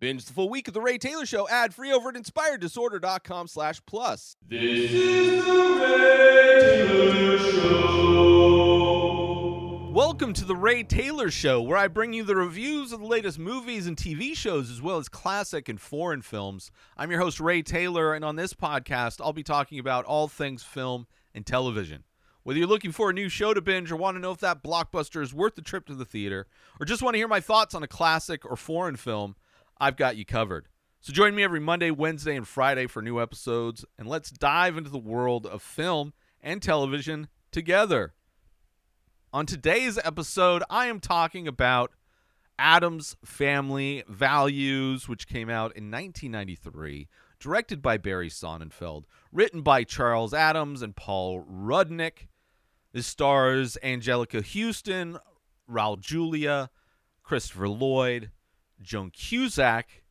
Binge the full week of The Ray Taylor Show ad free over at inspireddisorder.com slash plus. This is the Ray Taylor Show. Welcome to The Ray Taylor Show, where I bring you the reviews of the latest movies and TV shows, as well as classic and foreign films. I'm your host, Ray Taylor, and on this podcast, I'll be talking about all things film and television. Whether you're looking for a new show to binge or want to know if that blockbuster is worth the trip to the theater, or just want to hear my thoughts on a classic or foreign film, I've got you covered. So join me every Monday, Wednesday, and Friday for new episodes, and let's dive into the world of film and television together. On today's episode, I am talking about Addams Family Values, which came out in 1993, directed by Barry Sonnenfeld, written by Charles Addams and Paul Rudnick. This stars Anjelica Huston, Raul Julia, Christopher Lloyd, Joan Cusack,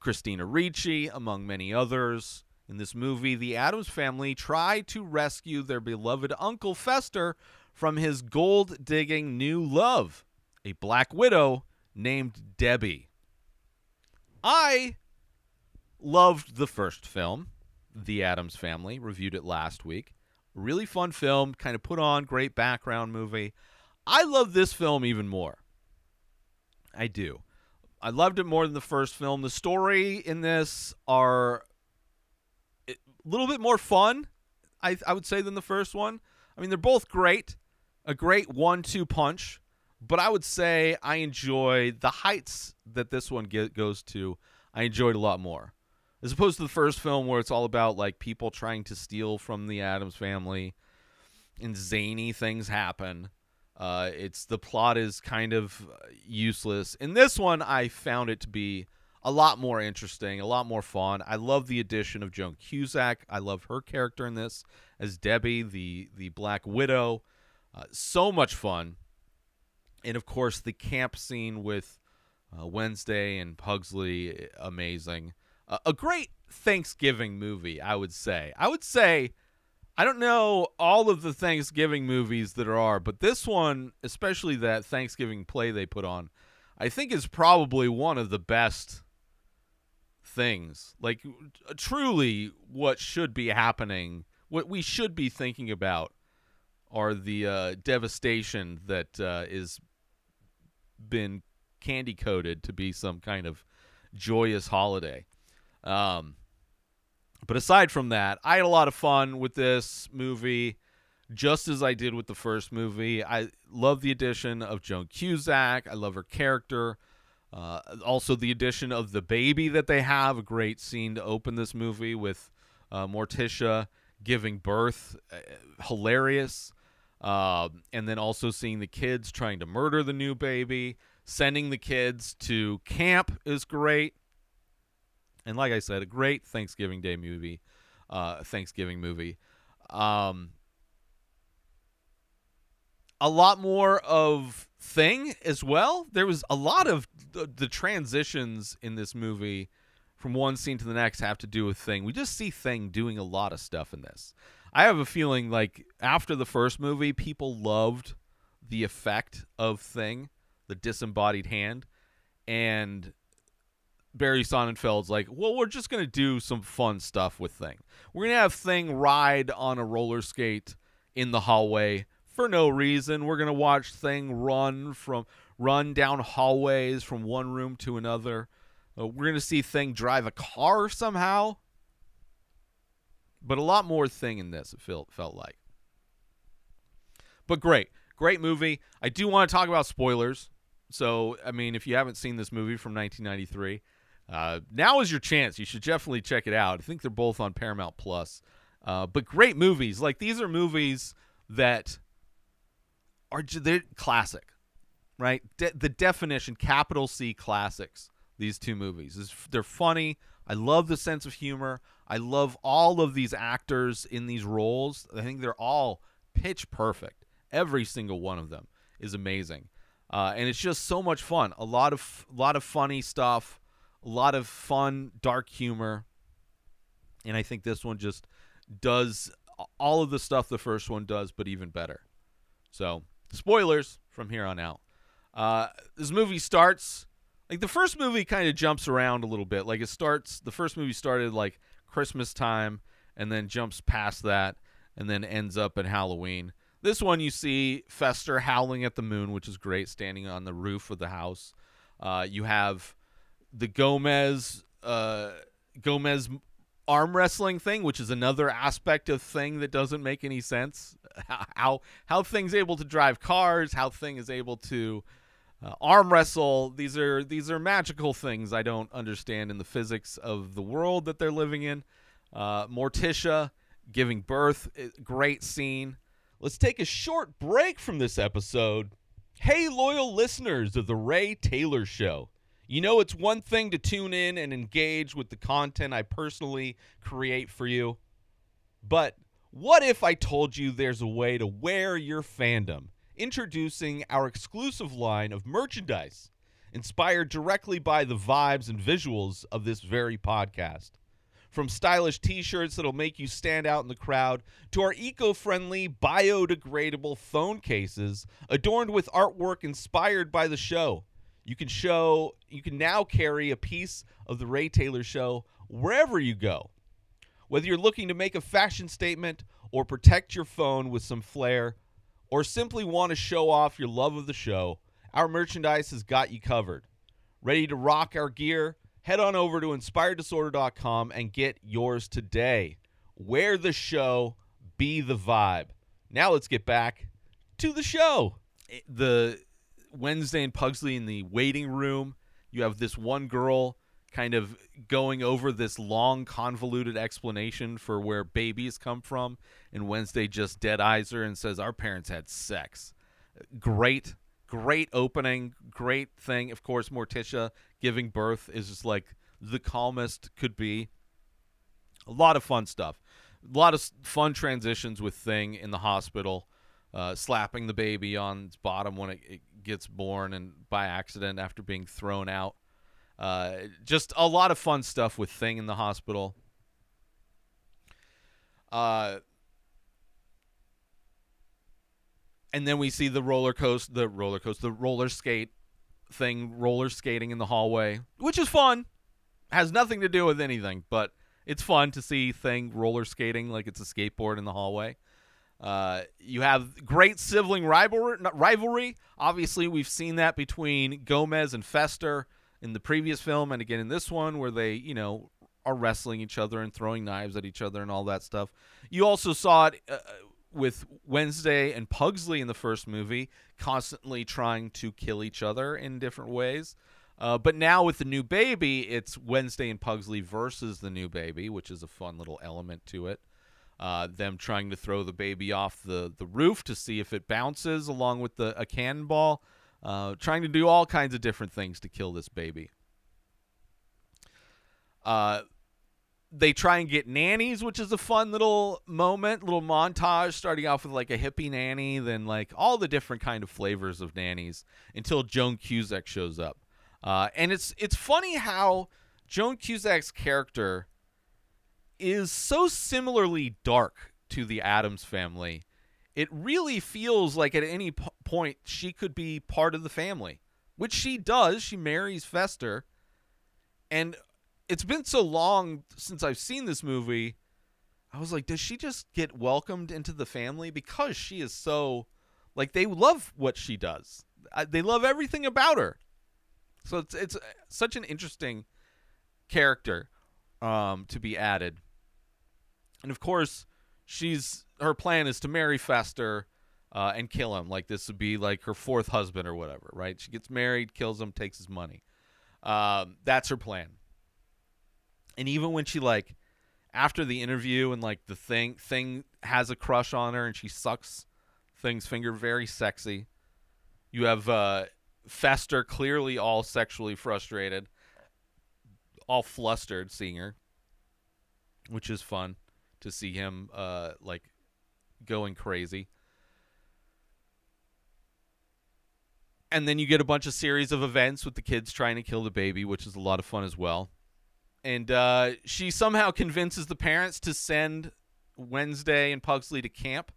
Christina Ricci, among many others. In this movie, the Addams family try to rescue their beloved Uncle Fester from his gold digging new love, a black widow named Debbie. I loved the first film, The Addams Family, reviewed it last week. Really fun film, kind of put on, great background movie. I love this film even more. I do. I loved it more than the first film. The story in this are a little bit more fun, I, I would say, than the first one. I mean, they're both great, a great one-two punch, but I would say I enjoy the heights that this one get, goes to. I enjoyed a lot more, as opposed to the first film where it's all about like people trying to steal from the Addams family, and zany things happen. Uh, it's the plot is kind of useless. In this one, I found it to be a lot more interesting, a lot more fun. I love the addition of Joan Cusack. I love her character in this as Debbie, the the Black Widow. Uh, so much fun, and of course the camp scene with uh, Wednesday and Pugsley, amazing. Uh, a great Thanksgiving movie, I would say. I would say I don't know all of the Thanksgiving movies that are, but this one, especially that Thanksgiving play they put on, I think is probably one of the best things. Like truly what should be happening, what we should be thinking about are the uh, devastation that uh, is been candy coated to be some kind of joyous holiday. Um, but aside from that, I had a lot of fun with this movie, just as I did with the first movie. I love the addition of Joan Cusack. I love her character. Uh, also, the addition of the baby that they have. A great scene to open this movie with uh, Morticia giving birth. Uh, hilarious. Uh, and then also seeing the kids trying to murder the new baby. Sending the kids to camp is great. And like I said, a great Thanksgiving Day movie, uh, Thanksgiving movie. Um, a lot more of thing as well. There was a lot of the, the transitions in this movie from one scene to the next have to do with thing. We just see thing doing a lot of stuff in this. I have a feeling like after the first movie, people loved the effect of thing, the disembodied hand, and Barry Sonnenfeld's like, well, we're just gonna do some fun stuff with Thing. We're gonna have Thing ride on a roller skate in the hallway for no reason. We're gonna watch Thing run from run down hallways from one room to another. Uh, we're gonna see Thing drive a car somehow. But a lot more Thing in this. It felt felt like. But great, great movie. I do want to talk about spoilers. So, I mean, if you haven't seen this movie from 1993, uh, now is your chance. You should definitely check it out. I think they're both on Paramount Plus. Uh, but great movies. Like these are movies that are they're classic, right? De- the definition, capital C classics. These two movies is they're funny. I love the sense of humor. I love all of these actors in these roles. I think they're all pitch perfect. Every single one of them is amazing, uh, and it's just so much fun. A lot of a lot of funny stuff a lot of fun, dark humor. And I think this one just does all of the stuff the first one does, but even better. So, spoilers from here on out. Uh, this movie starts like the first movie kind of jumps around a little bit. Like it starts the first movie started like Christmas time and then jumps past that and then ends up at Halloween. This one you see Fester howling at the moon, which is great, standing on the roof of the house. Uh, you have the Gomez uh, Gomez arm wrestling thing, which is another aspect of thing that doesn't make any sense. How how thing's able to drive cars, how thing is able to uh, arm wrestle. These are these are magical things I don't understand in the physics of the world that they're living in. Uh, Morticia giving birth, great scene. Let's take a short break from this episode. Hey, loyal listeners of the Ray Taylor Show. You know, it's one thing to tune in and engage with the content I personally create for you. But what if I told you there's a way to wear your fandom? Introducing our exclusive line of merchandise inspired directly by the vibes and visuals of this very podcast. From stylish t shirts that'll make you stand out in the crowd to our eco friendly, biodegradable phone cases adorned with artwork inspired by the show. You can show you can now carry a piece of the Ray Taylor show wherever you go. Whether you're looking to make a fashion statement or protect your phone with some flair or simply want to show off your love of the show, our merchandise has got you covered. Ready to rock our gear? Head on over to inspireddisorder.com and get yours today. Wear the show, be the vibe. Now let's get back to the show. The Wednesday and Pugsley in the waiting room. You have this one girl kind of going over this long, convoluted explanation for where babies come from, and Wednesday just dead eyes her and says, Our parents had sex. Great, great opening, great thing. Of course, Morticia giving birth is just like the calmest could be. A lot of fun stuff. A lot of fun transitions with Thing in the hospital, uh, slapping the baby on its bottom when it, it gets born and by accident after being thrown out. Uh, just a lot of fun stuff with Thing in the hospital. Uh, and then we see the roller coaster, the roller coaster, the roller skate thing, roller skating in the hallway, which is fun. Has nothing to do with anything, but it's fun to see Thing roller skating like it's a skateboard in the hallway. Uh, you have great sibling rivalry, rivalry. Obviously, we've seen that between Gomez and Fester in the previous film, and again in this one, where they, you know, are wrestling each other and throwing knives at each other and all that stuff. You also saw it uh, with Wednesday and Pugsley in the first movie, constantly trying to kill each other in different ways. Uh, but now with the new baby, it's Wednesday and Pugsley versus the new baby, which is a fun little element to it. Uh, them trying to throw the baby off the, the roof to see if it bounces, along with the a cannonball. Uh, trying to do all kinds of different things to kill this baby. Uh, they try and get nannies, which is a fun little moment, little montage, starting off with like a hippie nanny, then like all the different kind of flavors of nannies until Joan Cusack shows up. Uh, and it's it's funny how Joan Cusack's character is so similarly dark to the Addams family. It really feels like at any p- point she could be part of the family, which she does. She marries Fester, and it's been so long since I've seen this movie. I was like, does she just get welcomed into the family because she is so like they love what she does. I, they love everything about her. So it's it's such an interesting character um, to be added. And of course, she's her plan is to marry Fester uh, and kill him. Like this would be like her fourth husband or whatever, right? She gets married, kills him, takes his money. Um, that's her plan. And even when she like after the interview and like the thing thing has a crush on her and she sucks thing's finger very sexy. You have uh, Fester clearly all sexually frustrated, all flustered seeing her, which is fun to see him uh, like going crazy. And then you get a bunch of series of events with the kids trying to kill the baby, which is a lot of fun as well. And uh, she somehow convinces the parents to send Wednesday and Pugsley to camp,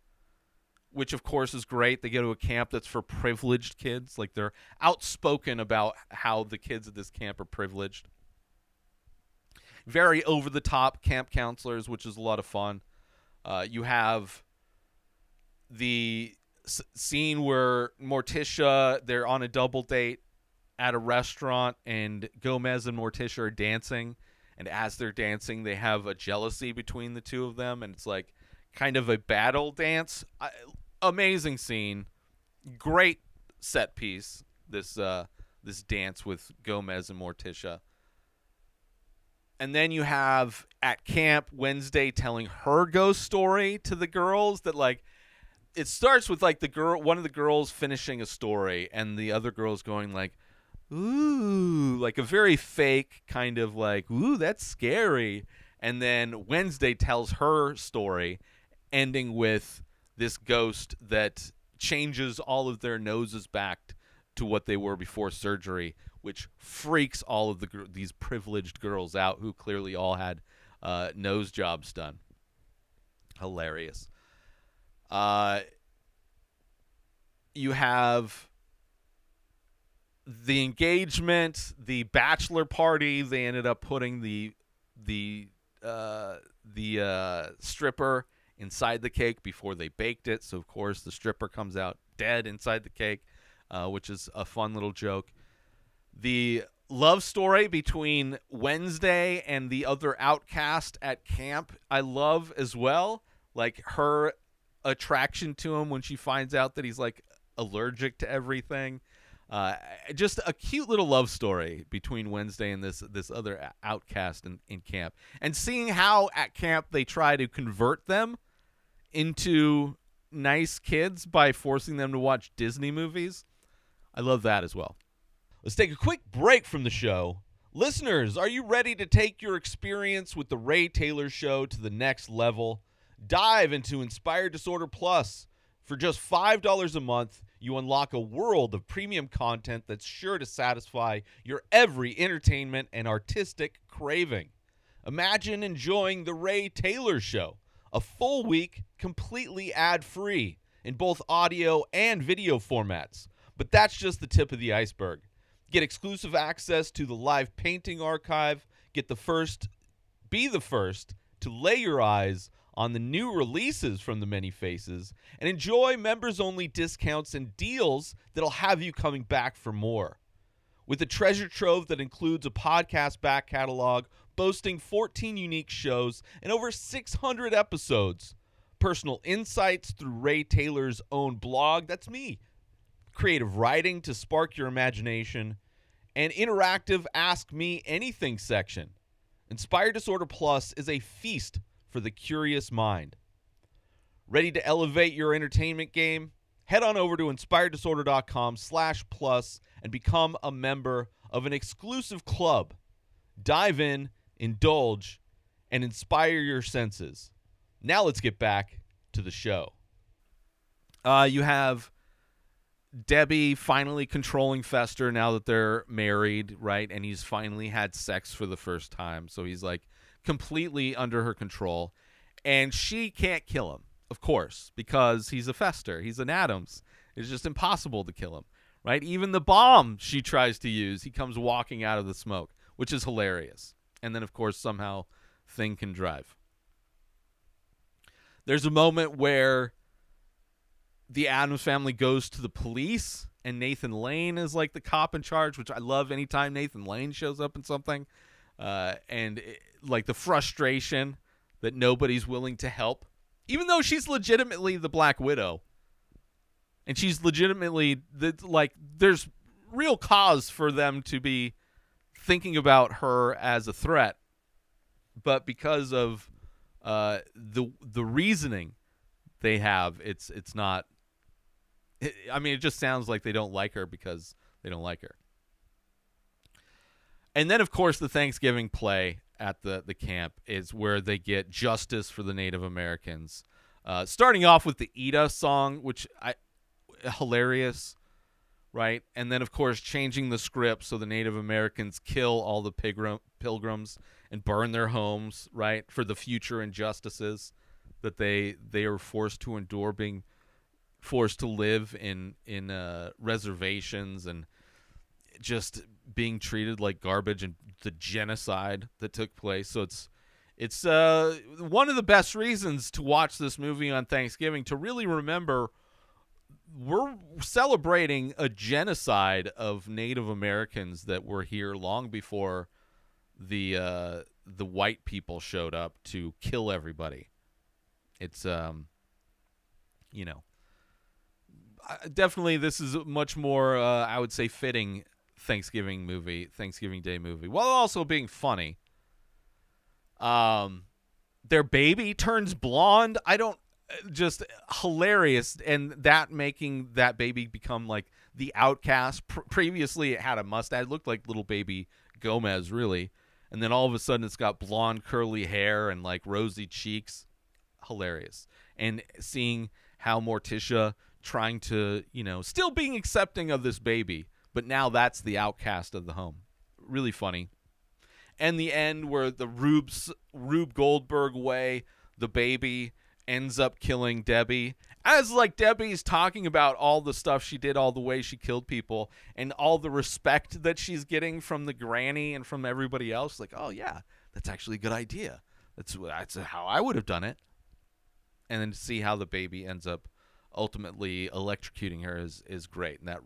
which of course is great. They go to a camp that's for privileged kids. Like they're outspoken about how the kids at this camp are privileged. Very over the top camp counselors, which is a lot of fun. Uh, you have the s- scene where Morticia they're on a double date at a restaurant, and Gomez and Morticia are dancing. And as they're dancing, they have a jealousy between the two of them, and it's like kind of a battle dance. I, amazing scene, great set piece. This uh, this dance with Gomez and Morticia. And then you have at camp Wednesday telling her ghost story to the girls that like it starts with like the girl one of the girls finishing a story and the other girls going like ooh like a very fake kind of like ooh that's scary. And then Wednesday tells her story ending with this ghost that changes all of their noses back to what they were before surgery which freaks all of the gr- these privileged girls out who clearly all had uh, nose jobs done hilarious uh, you have the engagement, the bachelor party. They ended up putting the the uh, the uh, stripper inside the cake before they baked it. So of course the stripper comes out dead inside the cake, uh, which is a fun little joke. The love story between Wednesday and the other outcast at camp, I love as well. Like her attraction to him when she finds out that he's like allergic to everything. Uh, just a cute little love story between Wednesday and this this other outcast in, in camp, and seeing how at camp they try to convert them into nice kids by forcing them to watch Disney movies. I love that as well. Let's take a quick break from the show. Listeners, are you ready to take your experience with the Ray Taylor Show to the next level? Dive into Inspired Disorder Plus. For just $5 a month, you unlock a world of premium content that's sure to satisfy your every entertainment and artistic craving. Imagine enjoying The Ray Taylor Show, a full week completely ad free in both audio and video formats. But that's just the tip of the iceberg. Get exclusive access to the live painting archive, get the first, be the first to lay your eyes on the new releases from the many faces and enjoy members only discounts and deals that'll have you coming back for more. With a treasure trove that includes a podcast back catalog boasting 14 unique shows and over 600 episodes, personal insights through Ray Taylor's own blog, that's me, creative writing to spark your imagination, and interactive Ask Me Anything section. Inspired Disorder Plus is a feast for the curious mind. Ready to elevate your entertainment game? Head on over to inspireddisorder.com slash plus and become a member of an exclusive club. Dive in, indulge, and inspire your senses. Now let's get back to the show. Uh, you have Debbie finally controlling Fester now that they're married, right? And he's finally had sex for the first time. So he's like completely under her control. And she can't kill him, of course, because he's a Fester. He's an Addams. It's just impossible to kill him, right? Even the bomb she tries to use, he comes walking out of the smoke, which is hilarious. And then, of course, somehow Thing can drive. There's a moment where the Addams family goes to the police and Nathan Lane is like the cop in charge, which I love anytime Nathan Lane shows up in something. Uh, and it, like the frustration that nobody's willing to help, even though she's legitimately the Black Widow. And she's legitimately the, like, there's real cause for them to be thinking about her as a threat. But because of uh, the the reasoning they have, it's it's not I mean, it just sounds like they don't like her because they don't like her. And then, of course, the Thanksgiving play at the, the camp is where they get justice for the Native Americans. Uh, starting off with the Ida song, which I hilarious, right? And then, of course, changing the script so the Native Americans kill all the pilgrim, pilgrims and burn their homes, right, for the future injustices that they they are forced to endure being forced to live in in uh, reservations and just being treated like garbage and the genocide that took place. So it's it's uh, one of the best reasons to watch this movie on Thanksgiving to really remember we're celebrating a genocide of Native Americans that were here long before the uh, the white people showed up to kill everybody. It's um, you know, definitely this is much more uh, I would say fitting Thanksgiving movie, Thanksgiving Day movie, while also being funny. Um, their baby turns blonde. I don't just hilarious, and that making that baby become like the outcast. Pr- previously, it had a mustache, it looked like little baby Gomez, really, and then all of a sudden, it's got blonde curly hair and like rosy cheeks. Hilarious, and seeing how Morticia trying to, you know, still being accepting of this baby, but now that's the outcast of the home. Really funny and the end where the Rube's Rube Goldberg way, the baby ends up killing Debbie. As like Debbie's talking about all the stuff she did, all the way she killed people, and all the respect that she's getting from the granny and from everybody else. Like, oh yeah, that's actually a good idea. That's that's how I would have done it. And then see how the baby ends up ultimately electrocuting her is is great. And that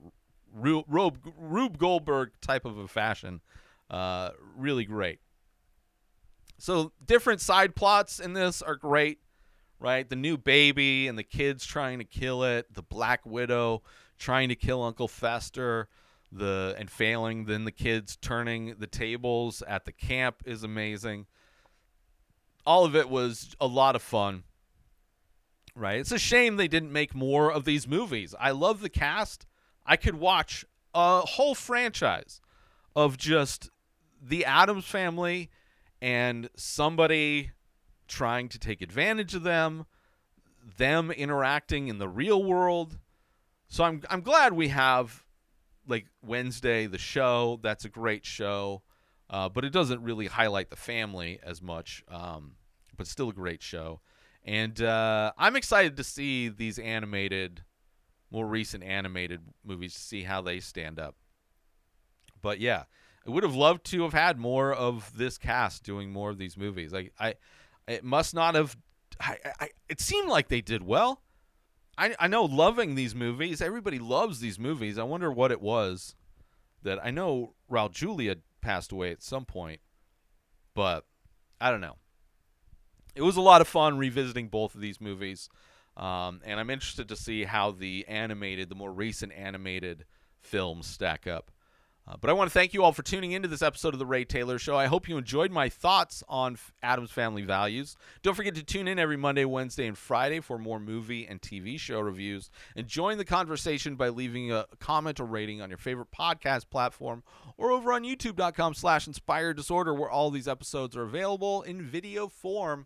Rube, Rube, Goldberg type of a fashion uh, really great. So different side plots in this are great, right? The new baby and the kids trying to kill it, the Black Widow trying to kill Uncle Fester, the and failing, then the kids turning the tables at the camp is amazing. All of it was a lot of fun. Right? It's a shame they didn't make more of these movies. I love the cast. I could watch a whole franchise of just the Addams family and somebody trying to take advantage of them, them interacting in the real world. So I'm I'm glad we have like Wednesday the show. That's a great show, uh, but it doesn't really highlight the family as much. Um, but still a great show, and uh, I'm excited to see these animated, more recent animated movies to see how they stand up. But yeah, I would have loved to have had more of this cast doing more of these movies. Like I, it must not have. I, I it seemed like they did well. I I know loving these movies. Everybody loves these movies. I wonder what it was that I know Raul Julia passed away at some point, but I don't know. It was a lot of fun revisiting both of these movies, um, and I'm interested to see how the animated, the more recent animated films stack up. Uh, but I want to thank you all for tuning into this episode of The Ray Taylor Show. I hope you enjoyed my thoughts on F- Addams Family Values. Don't forget to tune in every Monday, Wednesday, and Friday for more movie and TV show reviews. And join the conversation by leaving a comment or rating on your favorite podcast platform or over on youtube.com slash inspired disorder where all these episodes are available in video form.